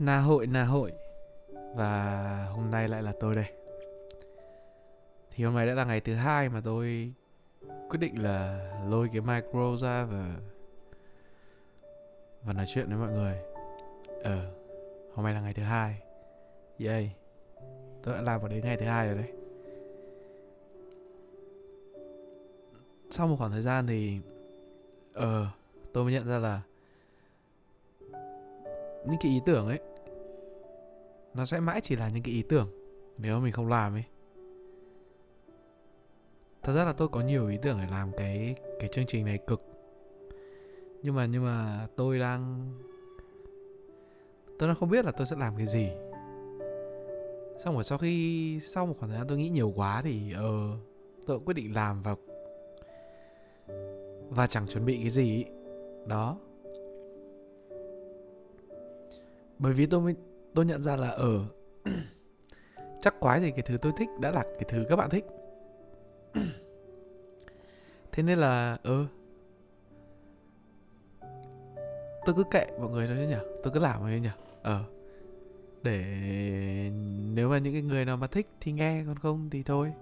Na hội na hội Và hôm nay lại là tôi đây Thì hôm nay đã là ngày thứ hai mà tôi quyết định là lôi cái micro ra và và nói chuyện với mọi người. Ờ, hôm nay là ngày thứ hai. Yay. Tôi đã làm vào đến ngày thứ hai rồi đấy. Sau một khoảng thời gian thì ờ tôi mới nhận ra là những cái ý tưởng ấy nó sẽ mãi chỉ là những cái ý tưởng, nếu mình không làm ấy. Thật ra là tôi có nhiều ý tưởng để làm cái cái chương trình này cực. Nhưng mà nhưng mà tôi đang tôi đang không biết là tôi sẽ làm cái gì. Xong rồi sau khi, sau một khoảng thời gian tôi nghĩ nhiều quá thì ờ tôi cũng quyết định làm và và chẳng chuẩn bị cái gì ý. đó. Bởi vì tôi mới tôi nhận ra là ở ờ, ừ, chắc quái thì cái thứ tôi thích đã là cái thứ các bạn thích. Thế nên là ừ tôi cứ kệ mọi người thôi chứ nhỉ? Tôi cứ làm thôi nhỉ? Ờ. Để nếu mà những cái người nào mà thích thì nghe còn không thì thôi.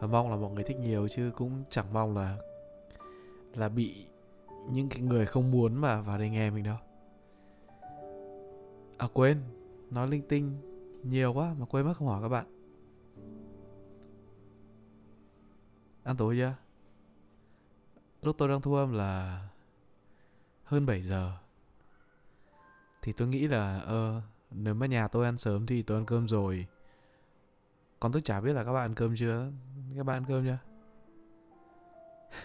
Và mong là mọi người thích nhiều chứ cũng chẳng mong là là bị những cái người không muốn mà vào đây nghe mình đâu à quên. Nói linh tinh nhiều quá mà quên mất không hỏi các bạn. Ăn tối chưa? Lúc tôi đang thu âm là hơn 7 giờ. Thì tôi nghĩ là ờ nếu mà nhà tôi ăn sớm thì tôi ăn cơm rồi. Còn tôi chả biết là các bạn ăn cơm chưa. Các bạn ăn cơm chưa?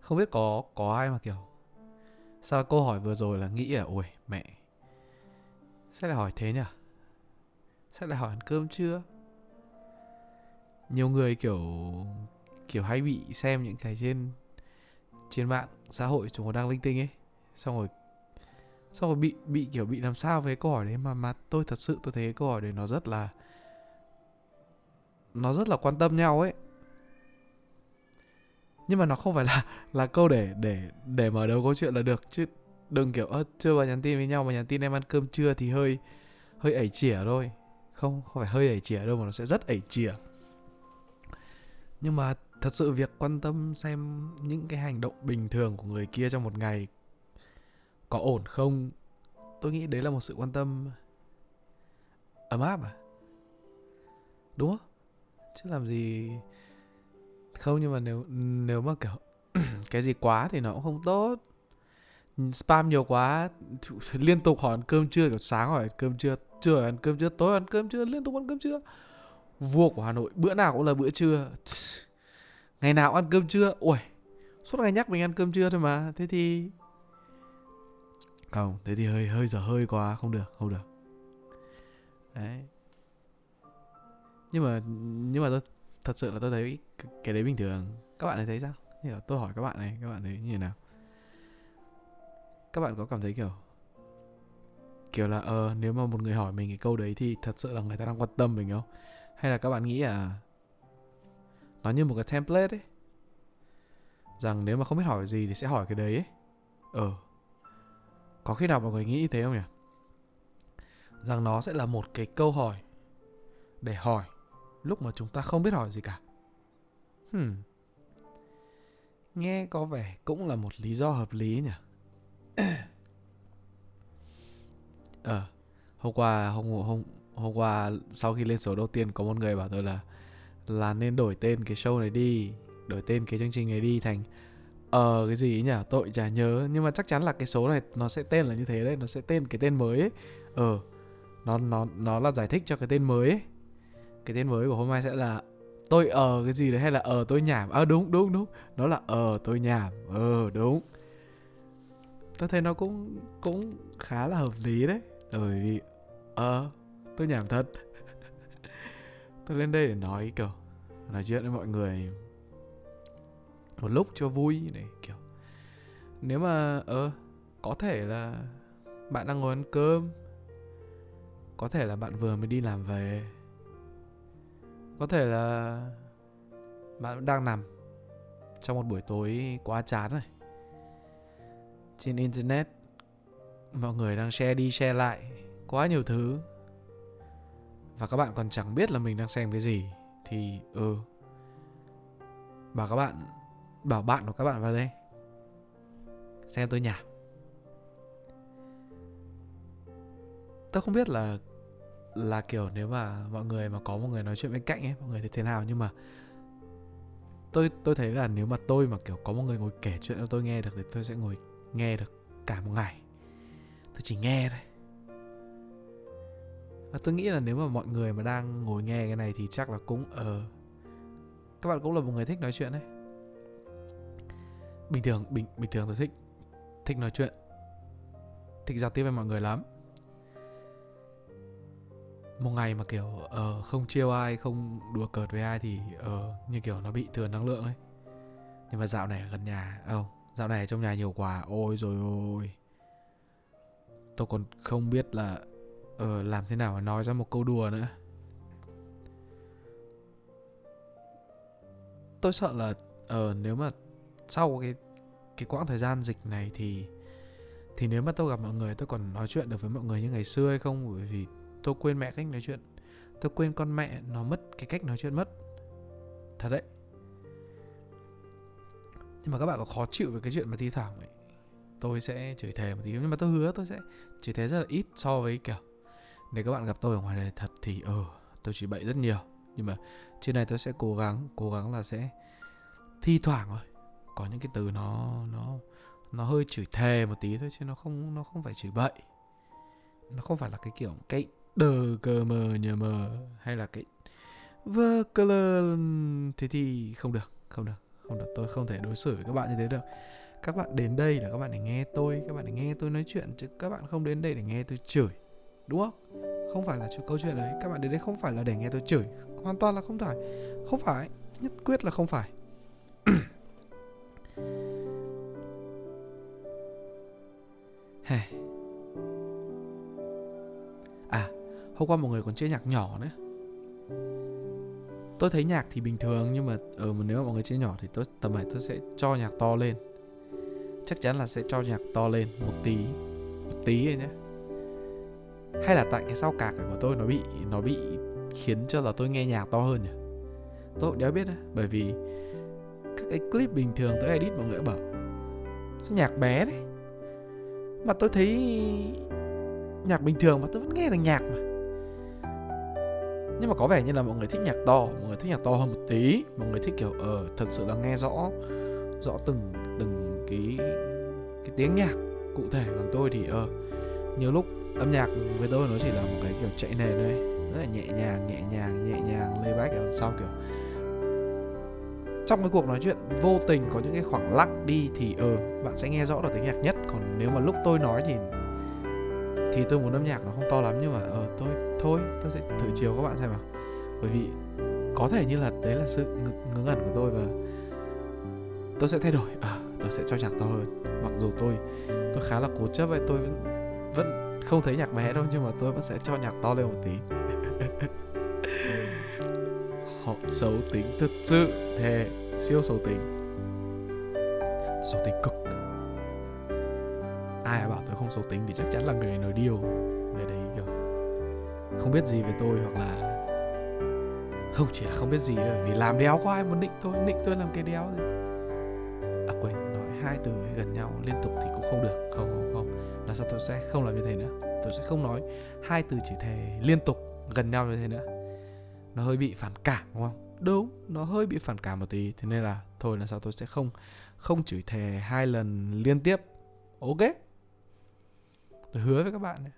Không biết có có ai mà kiểu sao câu hỏi vừa rồi là nghĩ là, ôi, mẹ, sẽ lại hỏi thế nhỉ? Sẽ lại hỏi ăn cơm chưa? Nhiều người kiểu kiểu hay bị xem những cái trên trên mạng xã hội chúng nó đang linh tinh ấy. Xong rồi xong rồi bị bị kiểu bị làm sao với câu hỏi đấy mà mà tôi thật sự tôi thấy câu hỏi đấy nó rất là, nó rất là quan tâm nhau ấy nhưng mà nó không phải là là câu để để để mở đầu câu chuyện là được. Chứ đừng kiểu, ơ, chưa vào nhắn tin với nhau mà nhắn tin em ăn cơm chưa thì hơi hơi ẩy chỉa thôi. Không không phải hơi ẩy chỉa đâu mà nó sẽ rất ẩy chỉa. Nhưng mà thật sự việc quan tâm xem những cái hành động bình thường của người kia trong một ngày có ổn không? Tôi nghĩ đấy là một sự quan tâm ấm áp à? Đúng không? Chứ làm gì không, nhưng mà nếu nếu mà kiểu cái gì quá thì nó cũng không tốt. Spam nhiều quá liên tục hỏi ăn cơm trưa, kiểu sáng hỏi ăn cơm trưa trưa hỏi ăn cơm trưa, tối ăn cơm trưa, liên tục ăn cơm trưa. Vua của hà nội, bữa nào cũng là bữa trưa. Ngày nào ăn cơm trưa. Ui, suốt ngày nhắc mình ăn cơm trưa thôi mà. Thế thì không, thế thì hơi hơi giờ hơi quá. Không được không được. Đấy. Nhưng mà nhưng mà tôi thật sự là tôi thấy cái đấy bình thường. Các bạn thấy sao? Kiểu tôi hỏi các bạn này, các bạn thấy như thế nào? Các bạn có cảm thấy kiểu kiểu là ờ nếu mà một người hỏi mình cái câu đấy thì thật sự là người ta đang quan tâm mình không? Hay là các bạn nghĩ à nó như một cái template ấy? Rằng nếu mà không biết hỏi gì thì sẽ hỏi cái đấy ấy. Ờ. Có khi nào mọi người nghĩ thế không nhỉ? Rằng nó sẽ là một cái câu hỏi để hỏi lúc mà chúng ta không biết hỏi gì cả. Hmm. nghe có vẻ cũng là một lý do hợp lý nhỉ? Ờ hôm qua, hôm hôm hôm qua sau khi lên số đầu tiên có một người bảo tôi là là nên đổi tên cái show này đi, đổi tên cái chương trình này đi thành ờ cái gì ấy nhỉ? Tội chả nhớ. Nhưng mà chắc chắn là cái số này nó sẽ tên là như thế đấy, nó sẽ tên cái tên mới ấy. Ờ nó nó nó là giải thích cho cái tên mới ấy cái tên mới của hôm nay sẽ là tôi ờ cái gì đấy hay là ờ tôi nhảm à đúng đúng đúng. Nó là ờ tôi nhảm ờ đúng. Tôi thấy nó cũng cũng khá là hợp lý đấy. Bởi vì ờ tôi nhảm thật tôi lên đây để nói, kiểu, nói chuyện với mọi người một lúc cho vui này, kiểu. Nếu mà ờ có thể là bạn đang ngồi ăn cơm, có thể là bạn vừa mới đi làm về có thể là bạn đang nằm trong một buổi tối quá chán rồi trên internet, mọi người đang share đi share lại quá nhiều thứ. Và các bạn còn chẳng biết là mình đang xem cái gì thì ừ. Bảo các bạn, bảo bạn của các bạn vào đây. Xem tôi nhả. Tôi không biết là là kiểu nếu mà mọi người mà có một người nói chuyện bên cạnh ấy mọi người thấy thế nào? Nhưng mà tôi tôi thấy là nếu mà tôi mà kiểu có một người ngồi kể chuyện cho tôi nghe được thì tôi sẽ ngồi nghe được cả một ngày. Tôi chỉ nghe thôi. Và tôi nghĩ là nếu mà mọi người mà đang ngồi nghe cái này thì chắc là cũng ờ uh, các bạn cũng là một người thích nói chuyện đấy. Bình thường bình bình thường tôi thích thích nói chuyện thích giao tiếp với mọi người lắm một ngày mà kiểu uh, không chiêu ai không đùa cợt với ai thì uh, như kiểu nó bị thừa năng lượng ấy. Nhưng mà dạo này ở gần nhà ờ, không oh, dạo này trong nhà nhiều quà, ôi rồi ôi. Tôi còn không biết là uh, làm thế nào mà nói ra một câu đùa nữa. Tôi sợ là uh, nếu mà sau cái cái quãng thời gian dịch này thì thì nếu mà tôi gặp mọi người tôi còn nói chuyện được với mọi người như ngày xưa hay không? Bởi vì tôi quên mẹ cách nói chuyện. Tôi quên con mẹ nó mất cái cách nói chuyện mất. Thật đấy. Nhưng mà các bạn có khó chịu về cái chuyện mà thi thoảng ấy. Tôi sẽ chửi thề một tí. Nhưng mà tôi hứa tôi sẽ chửi thề rất là ít so với kiểu nếu các bạn gặp tôi ở ngoài đời thật thì ờ ừ, tôi chỉ bậy rất nhiều. Nhưng mà trên này tôi sẽ cố gắng cố gắng là sẽ thi thoảng thôi. Có những cái từ nó nó nó hơi chửi thề một tí thôi chứ nó không nó không phải chửi bậy. Nó không phải là cái kiểu cái đờ cờ mờ nhờ mờ, hay là cái vơ cơ lơ thế thì không được không được không được. Tôi không thể đối xử với các bạn như thế được. Các bạn đến đây là các bạn để nghe tôi, các bạn để nghe tôi nói chuyện, chứ các bạn không đến đây để nghe tôi chửi, đúng không? Không phải là cho câu chuyện đấy, các bạn đến đây không phải là để nghe tôi chửi, hoàn toàn là không phải không phải, nhất quyết là không phải. Hey. Hôm qua mọi người còn chơi nhạc nhỏ nữa. Tôi thấy nhạc thì bình thường nhưng mà ờ, ở ừ, nếu mà mọi người chơi nhỏ thì tôi tầm này tôi sẽ cho nhạc to lên. Chắc chắn là sẽ cho nhạc to lên một tí một tí ấy nhé hay là tại cái sau cạc của tôi nó bị nó bị khiến cho là tôi nghe nhạc to hơn nhỉ? Tôi cũng đéo biết đấy bởi vì các cái clip bình thường tôi edit mọi người bảo sao nhạc bé đấy mà tôi thấy nhạc bình thường mà tôi vẫn nghe là nhạc mà nhưng mà có vẻ như là mọi người thích nhạc to, mọi người thích nhạc to hơn một tí. Mọi người thích kiểu ờ thật sự là nghe rõ rõ từng từng cái cái tiếng nhạc cụ thể. Còn tôi thì ờ nhiều lúc âm nhạc với tôi nó chỉ là một cái kiểu chạy nền thôi, rất là nhẹ nhàng nhẹ nhàng nhẹ nhàng lay back ở đằng sau kiểu. Trong cái cuộc nói chuyện vô tình có những cái khoảng lặng đi thì ờ bạn sẽ nghe rõ được tiếng nhạc nhất. Còn nếu mà lúc tôi nói thì thì tôi muốn âm nhạc nó không to lắm nhưng mà ờ tôi thôi tôi sẽ thử chiều các bạn xem nào. Bởi vì có thể như là đấy là sự ngớ ngẩn của tôi và tôi sẽ thay đổi. À tôi sẽ cho nhạc to hơn. Mặc dù tôi tôi khá là cố chấp vậy tôi vẫn, vẫn không thấy nhạc bé đâu nhưng mà tôi vẫn sẽ cho nhạc to lên một tí. Họ xấu tính thật sự thề siêu xấu tính. Xấu tính cực ai bảo tôi không xấu tính thì chắc chắn là người nói điều. Người đấy kiểu không biết gì về tôi hoặc là không chỉ là không biết gì đâu vì làm đéo có ai muốn định tôi định tôi làm cái đéo gì à quên, nói hai từ gần nhau liên tục thì cũng không được. Không không không. Là sao tôi sẽ không làm như thế nữa. Tôi sẽ không nói hai từ chỉ thề liên tục gần nhau như thế nữa. Nó hơi bị phản cảm, đúng không? Đúng, nó hơi bị phản cảm một tí. Thế nên là thôi là sao tôi sẽ không không chửi thề hai lần liên tiếp. Ok? Tôi hứa với các bạn này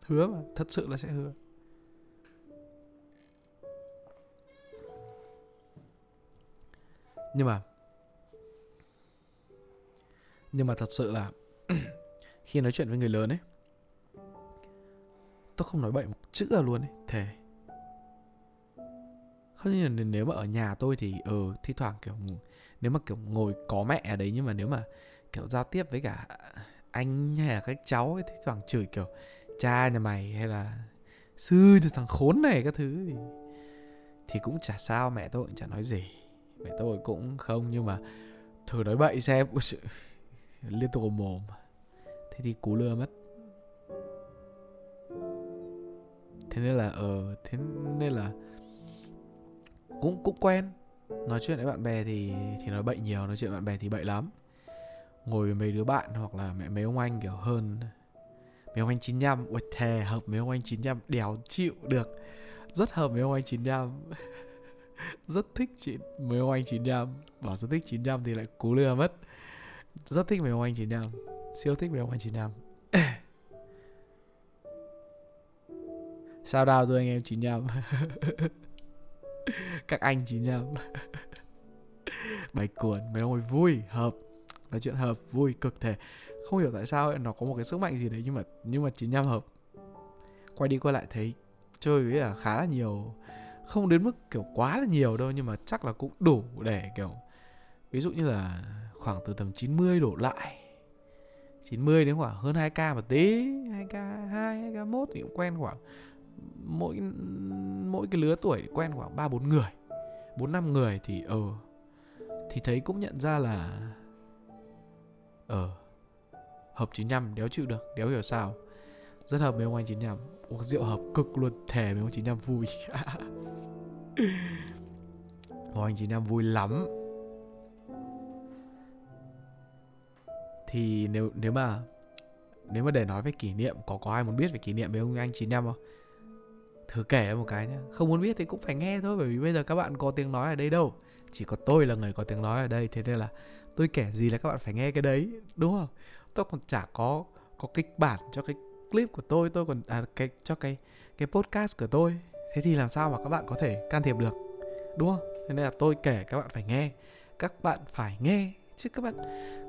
hứa mà thật sự là sẽ hứa. Nhưng mà nhưng mà thật sự là khi nói chuyện với người lớn ấy tôi không nói bậy một chữ nào luôn ấy thề. Không như là nếu mà ở nhà tôi thì ờ ừ, thi thoảng kiểu nếu mà kiểu ngồi có mẹ ở đấy nhưng mà nếu mà kiểu giao tiếp với cả anh hay là các cháu ấy thi thoảng chửi kiểu, cha nhà mày hay là, sư, thằng khốn này các thứ thì thì cũng chả sao, mẹ tôi cũng chả nói gì. Mẹ tôi cũng không, nhưng mà thử nói bậy xem liên tục mồm thế thì cú lừa mất. Thế nên là ờ thế nên là cũng cũng quen. Nói chuyện với bạn bè thì thì nói bậy nhiều, nói chuyện với bạn bè thì bậy lắm ngồi với mấy đứa bạn hoặc là mẹ mấy ông anh kiểu hơn mấy ông anh 95 ui, thề, hợp mấy ông anh 95 đéo chịu được. Rất hợp mấy ông anh 95 rất thích chị, mấy ông anh 95 bảo rất thích 95 thì lại cú lừa mất. Rất thích mấy ông anh 95 siêu thích mấy ông anh 95 sao đào tôi anh em 95 các anh 95 bài cuốn mấy ông ấy vui, hợp nói chuyện hợp vui cực thể. Không hiểu tại sao ấy, nó có một cái sức mạnh gì đấy nhưng mà nhưng mà 95 hợp. Quay đi quay lại thấy chơi với là khá là nhiều không đến mức kiểu quá là nhiều đâu nhưng mà chắc là cũng đủ để kiểu ví dụ như là khoảng từ tầm 90 đổ lại. 90 đến khoảng hơn 2k một tí 2k 2, 2k 1 thì cũng quen khoảng mỗi mỗi cái lứa tuổi quen khoảng 3 4 người 4 5 người thì ờ ừ, thì thấy cũng nhận ra là ờ hợp 95 đéo chịu được, đéo hiểu sao. Rất hợp với ông anh 95 uống rượu hợp cực luôn, thề với ông 95 vui. Ông anh 95 vui lắm. Thì nếu nếu mà nếu mà để nói về kỷ niệm, có có ai muốn biết về kỷ niệm với ông anh 95 không? Thử kể một cái nhá. Không muốn biết thì cũng phải nghe thôi, bởi vì bây giờ các bạn có tiếng nói ở đây đâu. Chỉ có tôi là người có tiếng nói ở đây, thế nên là tôi kể gì là các bạn phải nghe cái đấy, đúng không? Tôi còn chả có có kịch bản cho cái clip của tôi tôi còn à cái, cho cái cái podcast của tôi. Thế thì làm sao mà các bạn có thể can thiệp được, đúng không? Thế nên là tôi kể các bạn phải nghe, các bạn phải nghe, chứ các bạn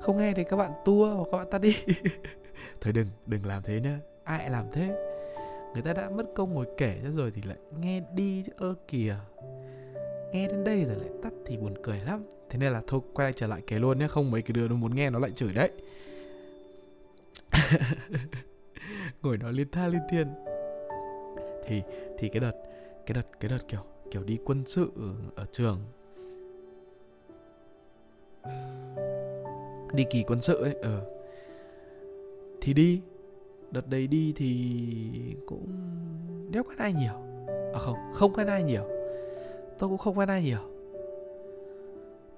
không nghe thì các bạn tua hoặc các bạn tắt đi. Thôi đừng đừng làm thế nhá, ai lại làm thế? Người ta đã mất công ngồi kể cho rồi thì lại nghe đi chứ ơ kìa. Nghe đến đây rồi lại tắt thì buồn cười lắm thế nên là thôi, quay lại trở lại kể luôn nhé, không mấy cái đứa nó muốn nghe nó lại chửi đấy. Ngồi nói liên tha liên thiên. Thì thì cái đợt cái đợt cái đợt kiểu kiểu đi quân sự ở trường. Đi kỳ quân sự ấy ờ. Thì đi, đợt đấy đi thì cũng đéo quen ai nhiều. À không không quen ai nhiều. Tôi cũng không quen ai nhiều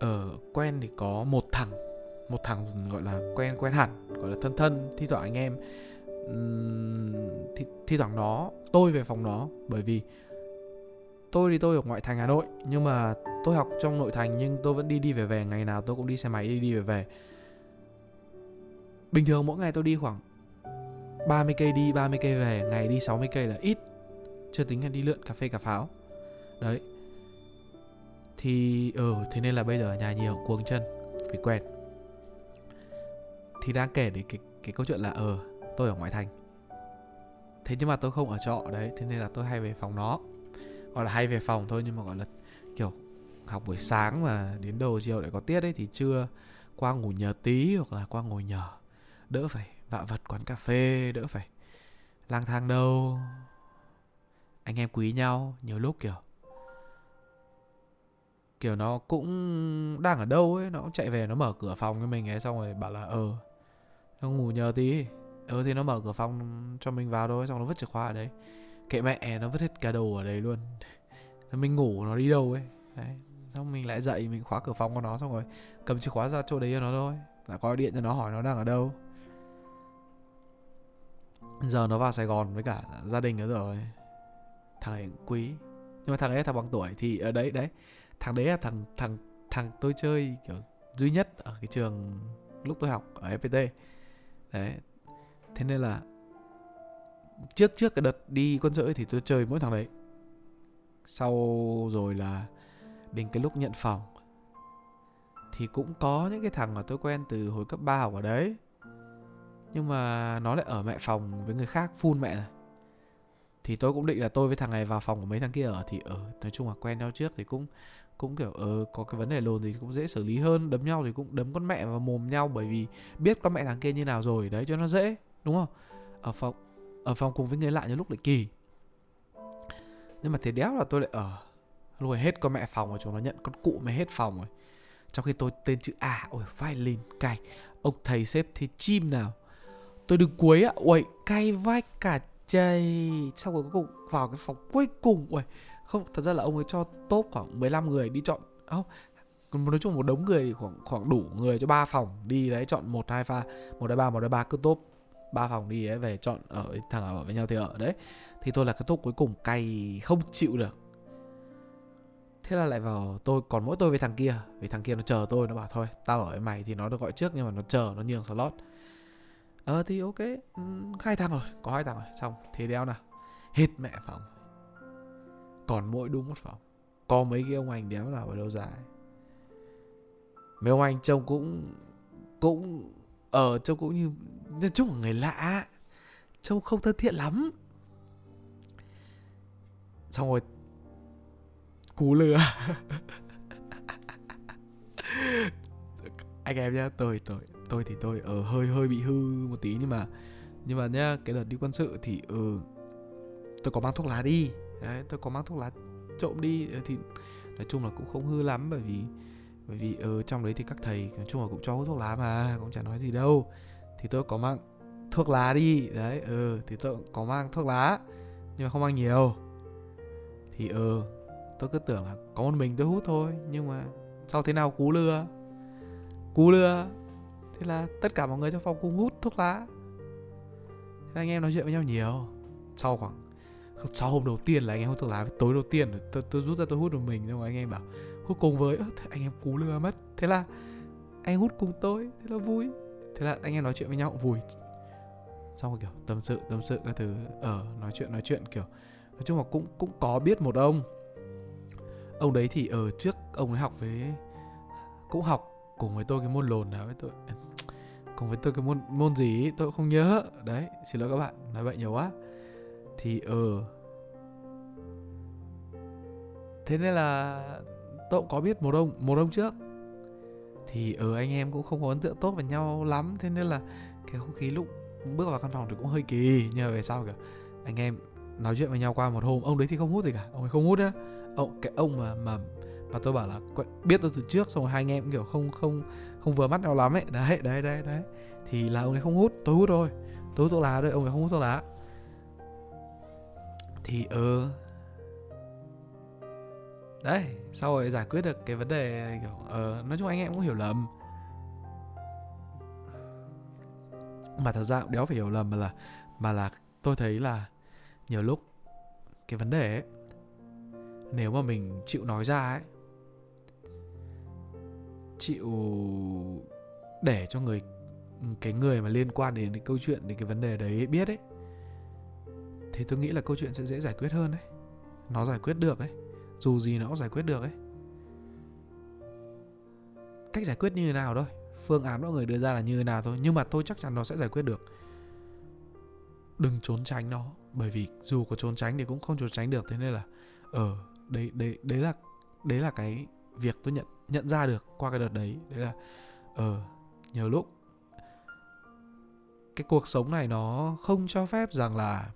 ở quen thì có một thằng một thằng gọi là quen quen hẳn gọi là thân thân thi thoảng anh em. Thi, thi thoảng nó tôi về phòng nó bởi vì tôi thì tôi ở ngoại thành hà nội nhưng mà tôi học trong nội thành nhưng tôi vẫn đi đi về về ngày nào tôi cũng đi xe máy đi đi về về. Bình thường mỗi ngày tôi đi khoảng 30 cây đi 30 cây về ngày đi 60 cây là ít. Chưa tính là đi lượn cà phê cà pháo. Đấy thì ừ thế nên là bây giờ ở nhà nhiều, cuồng chân vì quen. Thì đang kể đến cái cái câu chuyện là ờ tôi ở ngoại thành. Thế nhưng mà tôi không ở trọ, đấy, thế nên là tôi hay về phòng nó. Gọi là hay về phòng thôi, nhưng mà, gọi là, kiểu, học buổi sáng mà đến đầu chiều lại có tiết ấy, thì chưa qua ngủ nhờ tí hoặc là qua ngồi nhờ. Đỡ phải vạ vật quán cà phê, đỡ phải lang thang đâu. Anh em quý nhau, nhiều lúc, kiểu kiểu nó cũng đang ở đâu ấy, nó cũng chạy về, nó mở cửa phòng cho mình ấy, xong rồi bảo là ờ nó ngủ nhờ tí. Ờ thì nó mở cửa phòng cho mình vào thôi, xong nó vứt chìa khóa ở đấy. Kệ mẹ, nó vứt hết cả đồ ở đây luôn. Mình ngủ, nó đi đâu ấy? Đấy, xong mình lại dậy, mình khóa cửa phòng của nó, xong rồi cầm chìa khóa ra chỗ đấy cho nó thôi. Là gọi điện cho nó hỏi nó đang ở đâu. Giờ nó vào Sài Gòn với cả gia đình nữa rồi. Thằng ấy quý. Nhưng mà thằng ấy thằng bằng tuổi, thì ở đấy đấy thằng đấy là thằng thằng thằng tôi chơi kiểu duy nhất ở cái trường lúc tôi học ở FPT đấy. Thế nên là trước trước cái đợt đi quân sự thì tôi chơi mỗi thằng đấy. Sau rồi là đến cái lúc nhận phòng thì cũng có những cái thằng mà tôi quen từ hồi cấp 3 học ở đấy. Nhưng mà nó lại ở mẹ phòng với người khác phun mẹ rồi. Thì tôi cũng định là tôi với thằng này vào phòng của mấy thằng kia ở, thì ở, nói chung là quen nhau trước thì cũng cũng kiểu ờ có cái vấn đề lồn thì cũng dễ xử lý hơn. Đấm nhau thì cũng đấm con mẹ vào mồm nhau bởi vì biết con mẹ thằng kia như nào rồi. Đấy, cho nó dễ, đúng không? Ở phòng ở phòng cùng với người lạ như lúc lại kỳ. Nhưng mà thế đéo là tôi lại ở lùi hết con mẹ phòng rồi, chúng nó nhận con cụ mày hết phòng rồi. Trong khi tôi tên chữ A, ôi, violin, cay. Ông thầy xếp thì chim nào. Tôi đứng cuối ạ ui cay vách cả chày. Xong rồi cuối cùng vào cái phòng cuối cùng ui không, thật ra là ông ấy cho top khoảng 15 người đi chọn à không, nói chung một đống người khoảng khoảng đủ người cho ba phòng đi đấy, chọn một, hai pha một, hai, ba, một, hai, ba cứ top ba phòng đi ấy, về chọn ở, thằng nào ở với nhau thì ở đấy. Thì tôi là cái top cuối cùng cay không chịu được. Thế là lại vào tôi, còn mỗi tôi với thằng kia, vì thằng kia nó chờ tôi, nó bảo thôi, tao ở với mày thì nó được gọi trước nhưng mà nó chờ, nó nhường slot. Ờ thì ok ừ, hai thằng rồi, có hai thằng rồi, xong, thế đeo nào. Hết mẹ phòng còn mỗi đúng một phòng có mấy cái ông anh đéo nào ở đâu dài mấy ông anh trông cũng cũng ở ờ, trông cũng như nói chung là người lạ trông không thân thiện lắm. Xong rồi cú lừa. Anh em nhá tôi tôi tôi thì tôi ở uh, hơi hơi bị hư một tí nhưng mà nhưng mà nhá cái đợt đi quân sự thì ừ tôi có mang thuốc lá đi đấy tôi có mang thuốc lá trộm đi. Ờ, thì nói chung là cũng không hư lắm bởi vì bởi vì ở trong đấy thì các thầy nói chung là cũng cho hút thuốc lá mà, cũng chẳng nói gì đâu. Thì tôi có mang thuốc lá đi. Đấy ừ thì tôi có mang thuốc lá, nhưng mà không mang nhiều. Thì ừ tôi cứ tưởng là có một mình tôi hút thôi, nhưng mà sau thế nào cú lừa? Cú lừa? Thế là tất cả mọi người trong phòng cùng hút thuốc lá. Thế anh em nói chuyện với nhau nhiều. Sau khoảng sau hôm đầu tiên là anh em hút thuốc lá tối đầu tiên tôi, tôi rút ra tôi hút một mình xong rồi anh em bảo hút cùng với anh em cú lừa mất. Thế là anh hút cùng tôi thế là vui. Thế là anh em nói chuyện với nhau cũng vui. Xong rồi kiểu tâm sự tâm sự các thứ ở ờ, nói chuyện nói chuyện kiểu nói chung là cũng cũng có biết một ông. Ông đấy thì ở trước ông ấy học với cũng học cùng với tôi cái môn lồn nào với tôi cùng với tôi cái môn môn gì ấy, tôi không nhớ. Đấy xin lỗi các bạn nói vậy nhiều quá. Thì ờ uh, thế nên là tôi cũng có biết một ông một ông trước? Thì ở ừ, anh em cũng không có ấn tượng tốt với nhau lắm. Thế nên là cái không khí lúc bước vào căn phòng thì cũng hơi kỳ nhờ về sau cả anh em nói chuyện với nhau qua một hôm ông đấy thì không hút gì cả ông ấy không hút á ông cái ông mà mà mà tôi bảo là biết tôi từ trước xong rồi hai anh em kiểu không không không vừa mắt nhau lắm ấy. Đấy đấy đấy đấy. Thì là ông ấy không hút tôi hút thôi. Tôi hút thuốc lá thôi ông ấy không hút thuốc lá. Thì ờ uh, đấy, sau rồi giải quyết được cái vấn đề, kiểu ờ nói chung anh em cũng hiểu lầm. Mà thật ra cũng đéo phải hiểu lầm mà là mà là tôi thấy là nhiều lúc cái vấn đề ấy, nếu mà mình chịu nói ra ấy, chịu để cho người, cái người mà liên quan đến cái câu chuyện, đến cái vấn đề đấy biết ấy, thì tôi nghĩ là câu chuyện sẽ dễ giải quyết hơn đấy nó giải quyết được ấy dù gì nó cũng giải quyết được ấy. Cách giải quyết như thế nào thôi phương án mọi người đưa ra là như thế nào thôi nhưng mà tôi chắc chắn nó sẽ giải quyết được. Đừng trốn tránh nó bởi vì dù có trốn tránh thì cũng không trốn tránh được thế nên là ở ờ, đấy đấy đấy là đấy là cái việc tôi nhận nhận ra được qua cái đợt đấy. Đấy là ờ nhiều lúc cái cuộc sống này nó không cho phép rằng là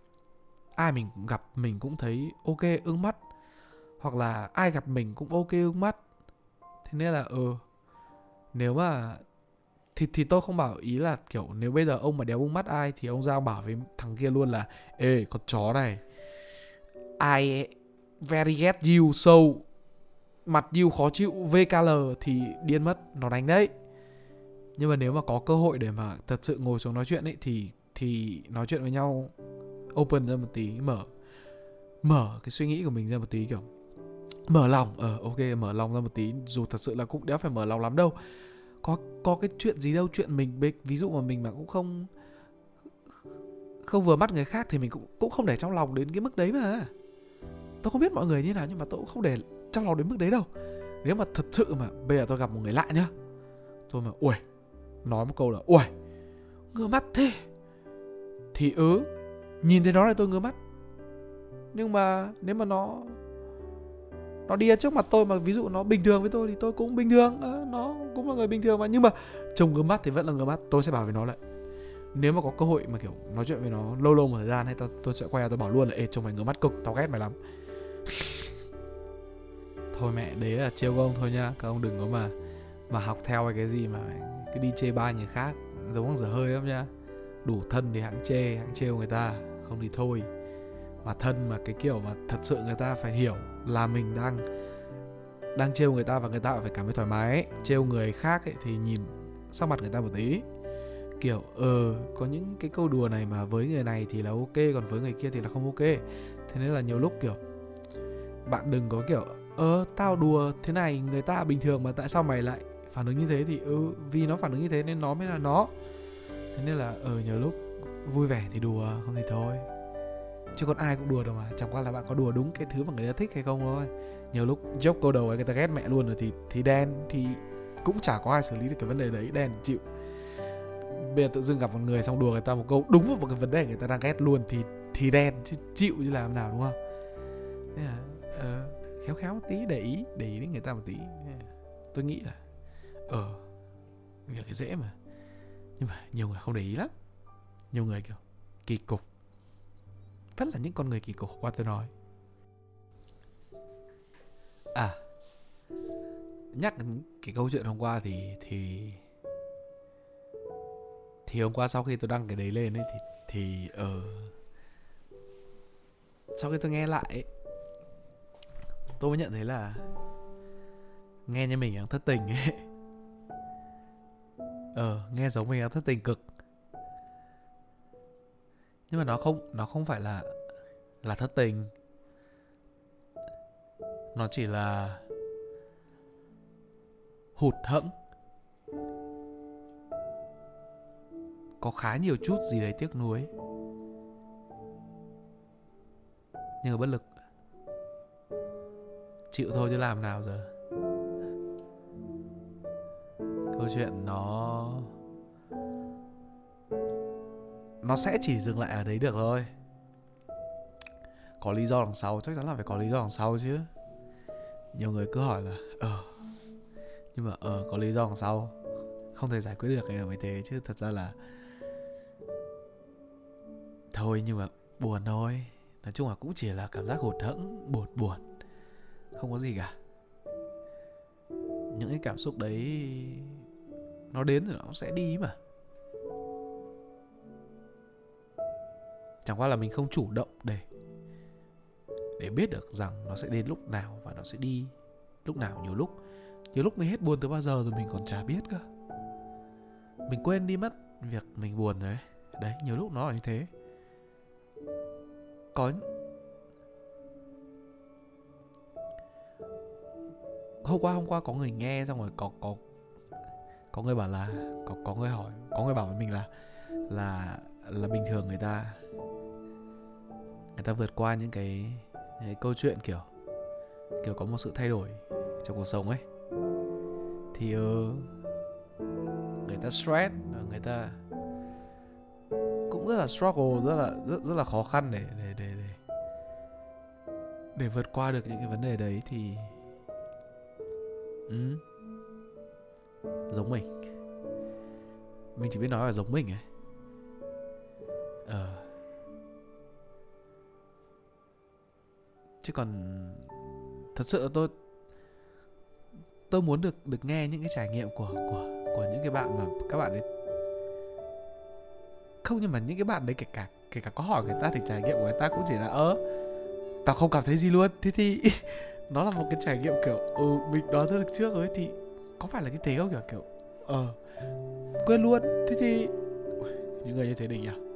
ai mình gặp mình cũng thấy ok ưng mắt hoặc là ai gặp mình cũng ok ưng mắt. Thế nên là ừ nếu mà, thì thì tôi không bảo ý là kiểu nếu bây giờ ông mà đéo ưng mắt ai thì ông giao bảo với thằng kia luôn là, ê, con chó này I very get you so, mặt you khó chịu VKL thì điên mất, nó đánh đấy. Nhưng mà nếu mà có cơ hội để mà thật sự ngồi xuống nói chuyện ấy, thì thì nói chuyện với nhau open ra một tí, mở mở cái suy nghĩ của mình ra một tí, kiểu mở lòng. Ờ ok mở lòng ra một tí. Dù thật sự là cũng đéo phải mở lòng lắm đâu. Có có cái chuyện gì đâu chuyện mình ví dụ mà mình mà cũng không không vừa mắt người khác thì mình cũng cũng không để trong lòng đến cái mức đấy mà. Tôi không biết mọi người như nào nhưng mà tôi cũng không để trong lòng đến mức đấy đâu. Nếu mà thật sự mà bây giờ tôi gặp một người lạ nhá. Tôi mà ui nói một câu là ui ngứa mắt thế. Thì ứ ừ, nhìn thấy nó là tôi ngứa mắt. Nhưng mà nếu mà nó nó đi trước mặt tôi mà ví dụ nó bình thường với tôi thì tôi cũng bình thường. Ờ, nó cũng là người bình thường mà. Nhưng mà trông ngứa mắt thì vẫn là ngứa mắt. Tôi sẽ bảo với nó lại nếu mà có cơ hội mà, kiểu, nói chuyện với nó lâu lâu một thời gian hay tao tôi sẽ quay ra tôi bảo luôn là, ê, trông mày ngứa mắt cực, tao ghét mày lắm thôi mẹ, đấy là trêu ông thôi nha các ông đừng có mà mà học theo cái gì mà cái đi chê ba người khác. Giống con dở hơi lắm nha đủ thân thì hãng chê, hãng trêu người ta, không thì thôi mà thân mà cái kiểu mà thật sự người ta phải hiểu là mình đang đang trêu người ta và người ta phải cảm thấy thoải mái ấy. trêu người khác ấy, thì nhìn sắc mặt người ta một tí. Kiểu ờ có những cái câu đùa này mà với người này thì là ok còn với người kia thì là không ok. Thế nên là nhiều lúc kiểu bạn đừng có kiểu ờ tao đùa thế này người ta bình thường mà tại sao mày lại phản ứng như thế? Thì ừ vì nó phản ứng như thế nên nó mới là nó. Thế nên là ở ờ, nhiều lúc vui vẻ thì đùa không thì thôi chứ còn ai cũng đùa đâu mà chẳng qua là bạn có đùa đúng cái thứ mà người ta thích hay không thôi. Nhiều lúc joke câu đầu ấy người ta ghét mẹ luôn rồi thì thì đen thì cũng chả có ai xử lý được cái vấn đề đấy. Đen chịu. Bây giờ tự dưng gặp một người xong đùa người ta một câu đúng vào một cái vấn đề người ta đang ghét luôn thì thì đen chứ chịu như làm nào đúng không? Thế là uh, khéo khéo một tí để ý để ý đến người ta một tí. Tôi nghĩ là ờ uh, việc cái dễ mà. Nhưng mà nhiều người không để ý lắm. Nhiều người kiểu kỳ cục vẫn là những con người kỳ cục qua tôi nói à nhắc đến cái câu chuyện hôm qua thì thì thì hôm qua sau khi tôi đăng cái đấy lên ấy thì thì ở uh, sau khi tôi nghe lại ấy, tôi mới nhận thấy là nghe như mình đang thất tình ấy. Ờ nghe giống mình đang thất tình cực nhưng mà nó không nó không phải là là thất tình. Nó chỉ là hụt hẫng. Có khá nhiều chút gì đấy tiếc nuối. Nhưng mà bất lực. Chịu thôi chứ làm nào giờ. Câu chuyện nó nó sẽ chỉ dừng lại ở đấy được thôi. Có lý do đằng sau, chắc chắn là phải có lý do đằng sau chứ. Nhiều người cứ hỏi là ờ nhưng mà ờ có lý do đằng sau? Không thể giải quyết được cái mới thế chứ, thật ra là thôi nhưng mà buồn thôi. Nói chung là cũng chỉ là cảm giác hụt hẫng, buồn buồn. Không có gì cả. Những cái cảm xúc đấy, nó đến rồi nó sẽ đi mà. Chẳng qua là mình không chủ động để để biết được rằng nó sẽ đến lúc nào và nó sẽ đi lúc nào nhiều lúc. Nhiều lúc mình hết buồn từ bao giờ rồi mình còn chả biết cơ. Mình quên đi mất việc mình buồn rồi đấy, nhiều lúc nó là như thế. Có hôm qua hôm qua có người nghe xong rồi có có có người bảo là, có có người hỏi, có người bảo với mình là là là bình thường người ta người ta vượt qua những cái, những cái câu chuyện kiểu kiểu có một sự thay đổi trong cuộc sống ấy. Thì uh, người ta stress ờ, người ta cũng rất là struggle rất là rất rất là khó khăn để để để để để vượt qua được những cái vấn đề đấy thì ừ, giống mình. Mình chỉ biết nói là giống mình ấy. Ờ. chứ còn thật sự tôi tôi muốn được được nghe những cái trải nghiệm của của của những cái bạn mà các bạn ấy không, nhưng mà những cái bạn đấy kể cả kể cả có hỏi người ta thì trải nghiệm của người ta cũng chỉ là, ơ, tao không cảm thấy gì luôn. Thế thì nó là một cái trải nghiệm kiểu ừ mình đoán ra được trước rồi thì có phải là như thế không? Kiểu kiểu ờ quên luôn. Thế thì những người như thế đỉnh nhỉ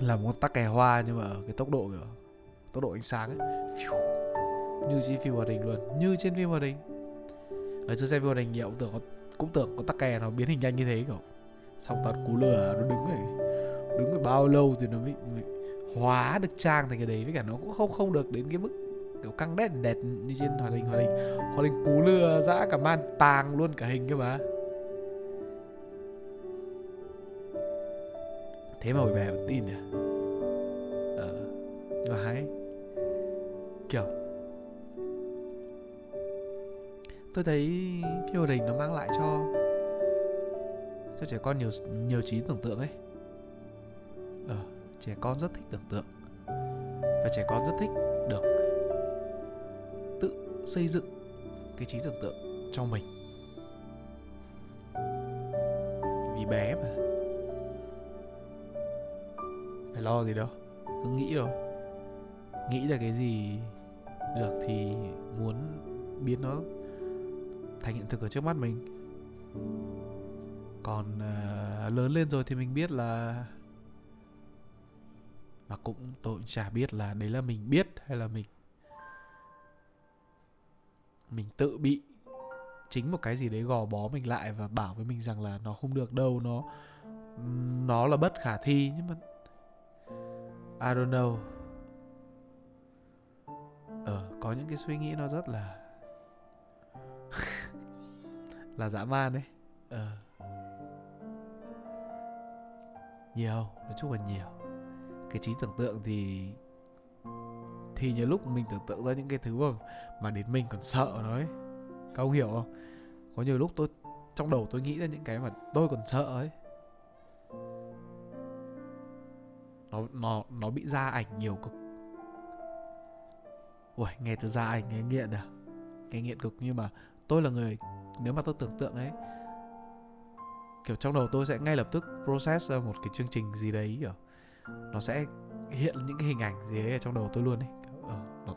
là một tắc kè hoa nhưng mà ở cái tốc độ kiểu tốc độ ánh sáng ấy. Như trên phim hoạt hình luôn như trên phim hoạt hình. Ở xưa xem phim hoạt hình nhiều cũng tưởng có cũng tưởng có tắc kè nó biến hình nhanh như thế kiểu xong toàn cú lửa nó đứng rồi đứng rồi bao lâu thì nó mới, mới hóa được trang thành cái đấy với cả nó cũng không không được đến cái mức kiểu căng đét đẹp như trên hoạt hình hoạt hình. Hoạt hình cú lừa dã cả man tàng luôn cả hình cơ mà. Thế mà hồi bé vẫn tin nhỉ? Ờ nhưng mà hay. Kiểu, tôi thấy phim hoạt hình nó mang lại cho cho trẻ con nhiều nhiều trí tưởng tượng ấy. Ờ trẻ con rất thích tưởng tượng. Và trẻ con rất thích được tự xây dựng cái trí tưởng tượng cho mình. Vì bé mà phải lo gì đâu cứ nghĩ thôi. Nghĩ ra cái gì được thì muốn biến nó thành hiện thực ở trước mắt mình. Còn uh, lớn lên rồi thì mình biết là mà cũng tôi cũng chả biết là đấy là mình biết hay là mình mình tự bị chính một cái gì đấy gò bó mình lại và bảo với mình rằng là nó không được đâu nó nó là bất khả thi. Nhưng mà I don't know. Ờ có những cái suy nghĩ nó rất là là dã man đấy. Ờ. Nhiều, nói chung là nhiều. Cái trí tưởng tượng thì thì nhiều lúc mình tưởng tượng ra những cái thứ mà mà đến mình còn sợ nó ấy. Các ông hiểu không? Có nhiều lúc tôi, trong đầu tôi nghĩ ra những cái mà tôi còn sợ ấy. Nó nó nó bị ra ảnh nhiều cực. Ui nghe từ ra ảnh nghe nghiện à? Nghe nghiện cực nhưng mà tôi là người nếu mà tôi tưởng tượng ấy kiểu trong đầu tôi sẽ ngay lập tức process ra một cái chương trình gì đấy kiểu nó sẽ hiện những cái hình ảnh gì ấy ở trong đầu tôi luôn ấy. Ờ, nó,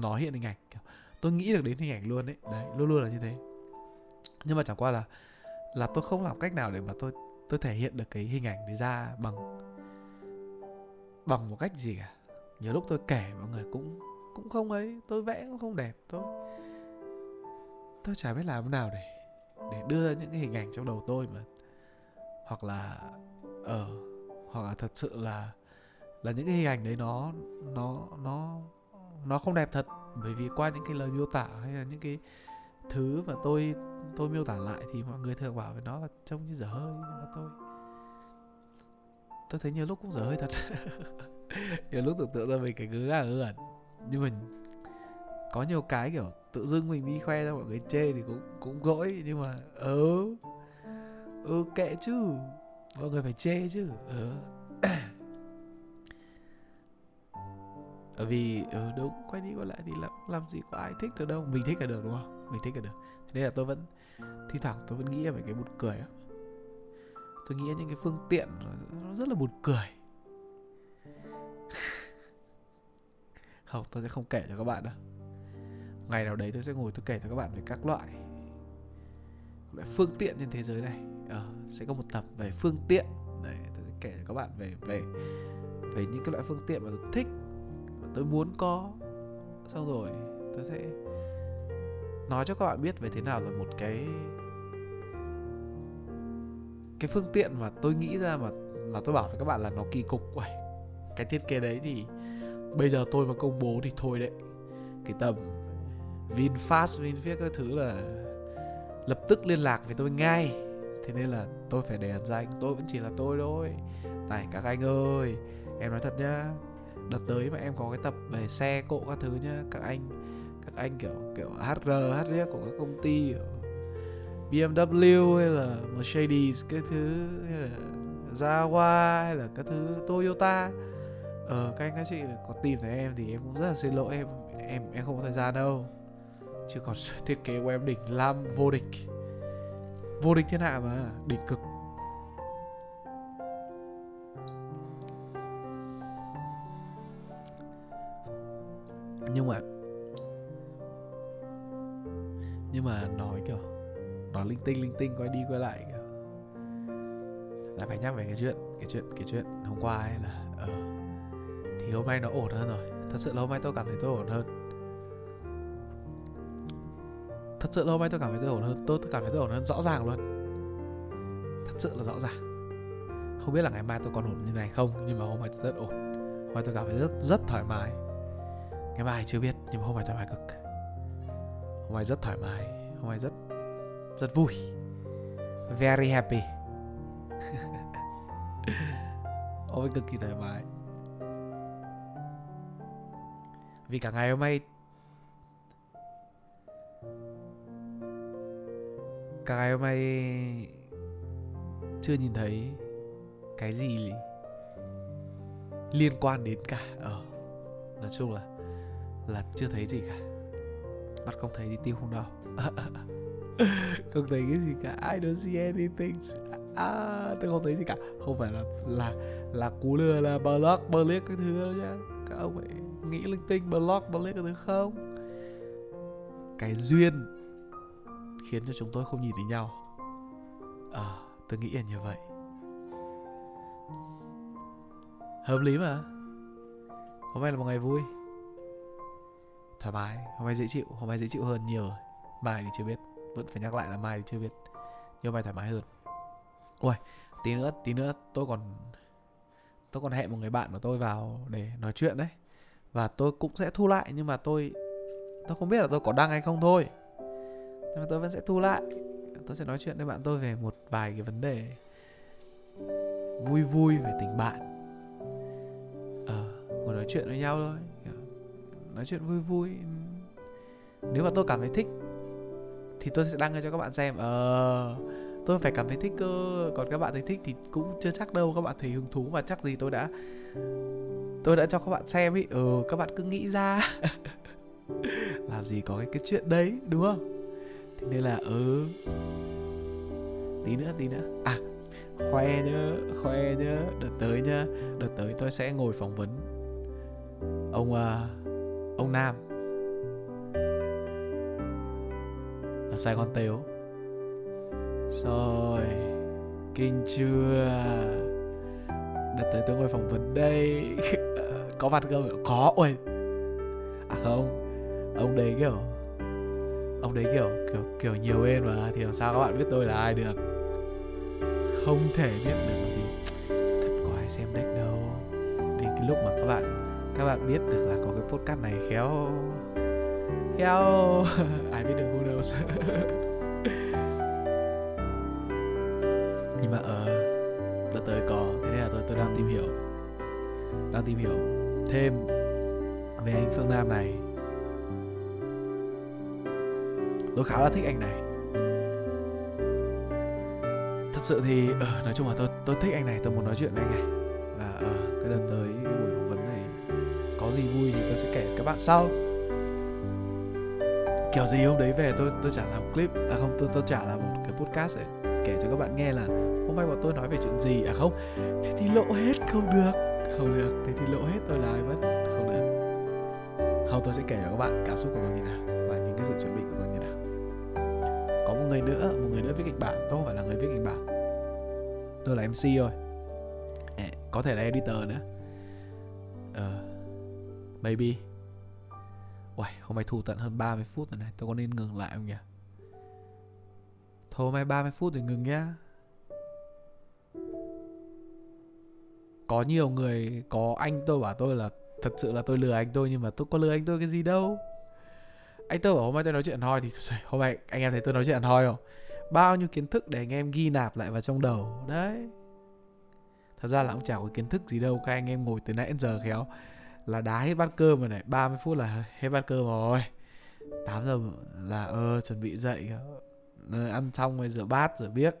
nó hiện hình ảnh kiểu tôi nghĩ được đến hình ảnh luôn ấy. Đấy luôn luôn là như thế. Nhưng mà chẳng qua là là tôi không làm cách nào để mà tôi tôi thể hiện được cái hình ảnh đấy ra bằng bằng một cách gì cả nhiều lúc tôi kể mọi người cũng cũng không ấy tôi vẽ cũng không đẹp tôi tôi chả biết làm thế nào để để đưa ra những cái hình ảnh trong đầu tôi mà. Hoặc là ở uh, hoặc là thật sự là là những cái hình ảnh đấy nó nó nó nó không đẹp thật. Bởi vì qua những cái lời miêu tả hay là những cái thứ mà tôi tôi miêu tả lại thì mọi người thường bảo với nó là trông như dở hơi nhưng mà tôi tôi thấy nhiều lúc cũng dở hơi thật. Nhiều lúc tưởng tượng ra mình cái ngứa ngàng ẩn. Nhưng mình có nhiều cái kiểu tự dưng mình đi khoe ra mọi người chê thì cũng cũng lỗi nhưng mà ừ ừ kệ chứ. Mọi người phải chê chứ. Ừ bởi vì ừ, đúng quay đi quay lại thì làm làm gì có ai thích được đâu. Mình thích là được đúng không? Mình thích là được thế nên là tôi vẫn thi thoảng tôi vẫn nghĩ về cái buồn cười á tôi nghĩ những cái phương tiện nó rất là buồn cười. Không tôi sẽ không kể cho các bạn đâu. Ngày nào đấy tôi sẽ ngồi tôi kể cho các bạn về các loại loại phương tiện trên thế giới này. Ờ, sẽ có một tập về phương tiện. Đấy tôi sẽ kể cho các bạn về về về những cái loại phương tiện mà tôi thích mà tôi muốn có. Xong rồi tôi sẽ nói cho các bạn biết về thế nào là một cái cái phương tiện mà tôi nghĩ ra mà mà tôi bảo với các bạn là nó kỳ cục Uầy, cái thiết kế đấy thì bây giờ tôi mà công bố thì thôi đấy. Cái tầm VinFast, VinFast các thứ là lập tức liên lạc với tôi ngay. Thế nên là tôi phải để ẩn danh tôi vẫn chỉ là tôi thôi. Này các anh ơi em nói thật nhá. Đợt tới mà em có cái tập về xe cộ các thứ nhá các anh các anh kiểu kiểu HR HR của các công ty kiểu BMW hay là Mercedes cái thứ, hay là Jaguar hay là các thứ Toyota. Ờ các anh, các chị có tìm thấy em thì em cũng rất là xin lỗi, em em em không có thời gian đâu. Chứ còn thiết kế của em đỉnh lam vô địch. Vô địch thiên hạ mà, đỉnh cực. Nhưng mà nhưng mà nói kiểu nó linh tinh linh tinh quay đi quay lại. Lại phải nhắc về cái chuyện cái chuyện cái chuyện hôm qua ấy là ờ thì hôm nay nó ổn hơn rồi. Thật sự là hôm nay tôi cảm thấy tôi ổn hơn. Thật sự là hôm nay tôi cảm thấy tôi ổn hơn. Tôi, tôi cảm thấy tôi ổn hơn rõ ràng luôn. Thật sự là rõ ràng. Không biết là ngày mai tôi còn ổn như này không nhưng mà hôm nay tôi rất ổn. Hôm nay tôi cảm thấy rất rất thoải mái. Ngày mai chưa biết nhưng mà hôm nay thoải mái cực. Hôm nay rất thoải mái. Hôm nay rất rất vui. Very happy. Nay cực kỳ thoải mái. Vì cả ngày hôm nay cả ngày hôm nay chưa nhìn thấy cái gì liên quan đến cả. Ờ nói chung là là chưa thấy gì cả. Mắt không thấy thì tim không đau không thấy cái gì cả. I don't see anything? À tôi không thấy gì cả. Không phải là là là cú lừa là block block cái thứ đó nhá. Các ông ấy nghĩ linh tinh block block cái thứ không? Cái duyên khiến cho chúng tôi không nhìn thấy nhau. À, tôi nghĩ là như vậy. Hợp lý mà. Hôm nay là một ngày vui. Thoải mái. Hôm nay dễ chịu. Hôm nay dễ chịu hơn nhiều rồi. Mai thì chưa biết vẫn phải nhắc lại là mai thì chưa biết. Nhiều bài thoải mái hơn. Ui tí nữa tí nữa tôi còn tôi còn hẹn một người bạn của tôi vào để nói chuyện đấy. Và tôi cũng sẽ thu lại, nhưng mà tôi tôi không biết là tôi có đăng hay không thôi. Nhưng mà tôi vẫn sẽ thu lại. Tôi sẽ nói chuyện với bạn tôi về một vài cái vấn đề vui vui về tình bạn. Ờ ngồi nói chuyện với nhau thôi. Nói chuyện vui vui. Nếu mà tôi cảm thấy thích thì tôi sẽ đăng cho các bạn xem. Ờ tôi phải cảm thấy thích cơ. Còn các bạn thấy thích thì cũng chưa chắc đâu các bạn thấy hứng thú mà chắc gì tôi đã tôi đã cho các bạn xem ý. Ừ các bạn cứ nghĩ ra. Làm gì có cái cái chuyện đấy đúng không? Thế nên là ừ. Tí nữa tí nữa. À khoe nhá khoe nhá đợt tới nhá đợt tới tôi sẽ ngồi phỏng vấn ông uh, ông nam. Ở sài gòn tếu rồi, kinh chưa? Đợt tới tôi ngồi phỏng vấn đây. Có mặt không có, ôi. À không, ông đấy kiểu, ông đấy kiểu kiểu kiểu nhiều bên mà, thì làm sao các bạn biết tôi là ai được? Không thể biết được, bởi vì thật có ai xem deck đâu. Đến cái lúc mà các bạn các bạn biết được là có cái podcast này khéo khéo. ai biết được who knows? Nhưng mà ở ờ, đợt tới có thế nên là tôi tôi đang tìm hiểu. Đang tìm hiểu thêm về anh Phương Nam này. Tôi khá là thích anh này. Thật sự thì uh, nói chung là tôi tôi thích anh này tôi muốn nói chuyện với anh này. Và uh, cái đợt tới cái buổi phỏng vấn này có gì vui thì tôi sẽ kể các bạn sau kiểu gì hôm đấy về tôi tôi trả làm clip à không tôi tôi trả làm một cái podcast để kể cho các bạn nghe là hôm nay bọn tôi nói về chuyện gì à không? Thế thì lộ hết không được. Không được thế thì lộ hết tôi là ai mất. Không được. Không tôi sẽ kể cho các bạn cảm xúc của tôi như nào và những cái sự chuẩn bị của tôi như nào. Có một người nữa một người nữa viết kịch bản tôi không phải là người viết kịch bản. Tôi là mc thôi. Có thể là editor nữa. Ờ, uh, maybe Uầy, hôm nay thu tận hơn 30 phút rồi này Tôi có nên ngừng lại không nhỉ? Thôi hôm nay 30 phút thì ngừng nhá. Có nhiều người Có anh tôi bảo tôi là Thật sự là tôi lừa anh tôi Nhưng mà tôi có lừa anh tôi cái gì đâu. Anh tôi bảo hôm nay tôi nói chuyện hoi Thì hôm nay anh em thấy tôi nói chuyện hoi không? Bao nhiêu kiến thức để anh em ghi nạp lại vào trong đầu Đấy. Thật ra là cũng chả có kiến thức gì đâu Các anh em ngồi từ nãy đến giờ khéo là đá hết bát cơm rồi này. 30 phút là hết bát cơm rồi. 8 giờ là ơ ờ, chuẩn bị dậy ờ, ăn xong rồi rửa bát rửa biếc.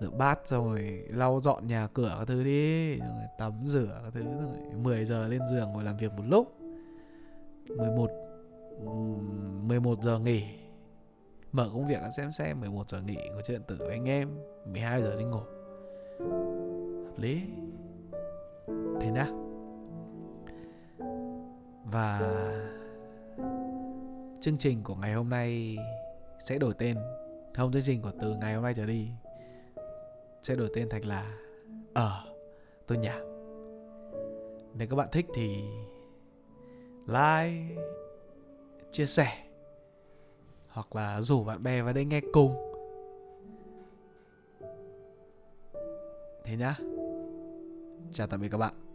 Rửa bát xong rồi lau dọn nhà cửa các thứ đi rồi tắm rửa các thứ rồi 10 giờ lên giường ngồi làm việc một lúc. 11 11 giờ nghỉ. Mở công việc xem xem 11 giờ nghỉ có chuyện tử với anh em. 12 giờ đi ngủ. Hợp lý. Thế nào và chương trình của ngày hôm nay sẽ đổi tên. Không chương trình của từ ngày hôm nay trở đi sẽ đổi tên thành là ở ờ, tôi nhạc. nếu các bạn thích thì like chia sẻ hoặc là rủ bạn bè vào đây nghe cùng. Thế nhá. Chào tạm biệt các bạn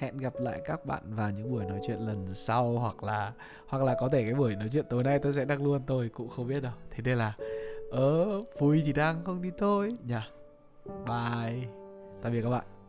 hẹn gặp lại các bạn vào những buổi nói chuyện lần sau hoặc là hoặc là có thể cái buổi nói chuyện tối nay tôi sẽ đăng luôn, tôi cũng không biết đâu. Thế nên là ờ vui thì đăng, không thì thôi. Nhỉ? Bye. Tạm biệt các bạn.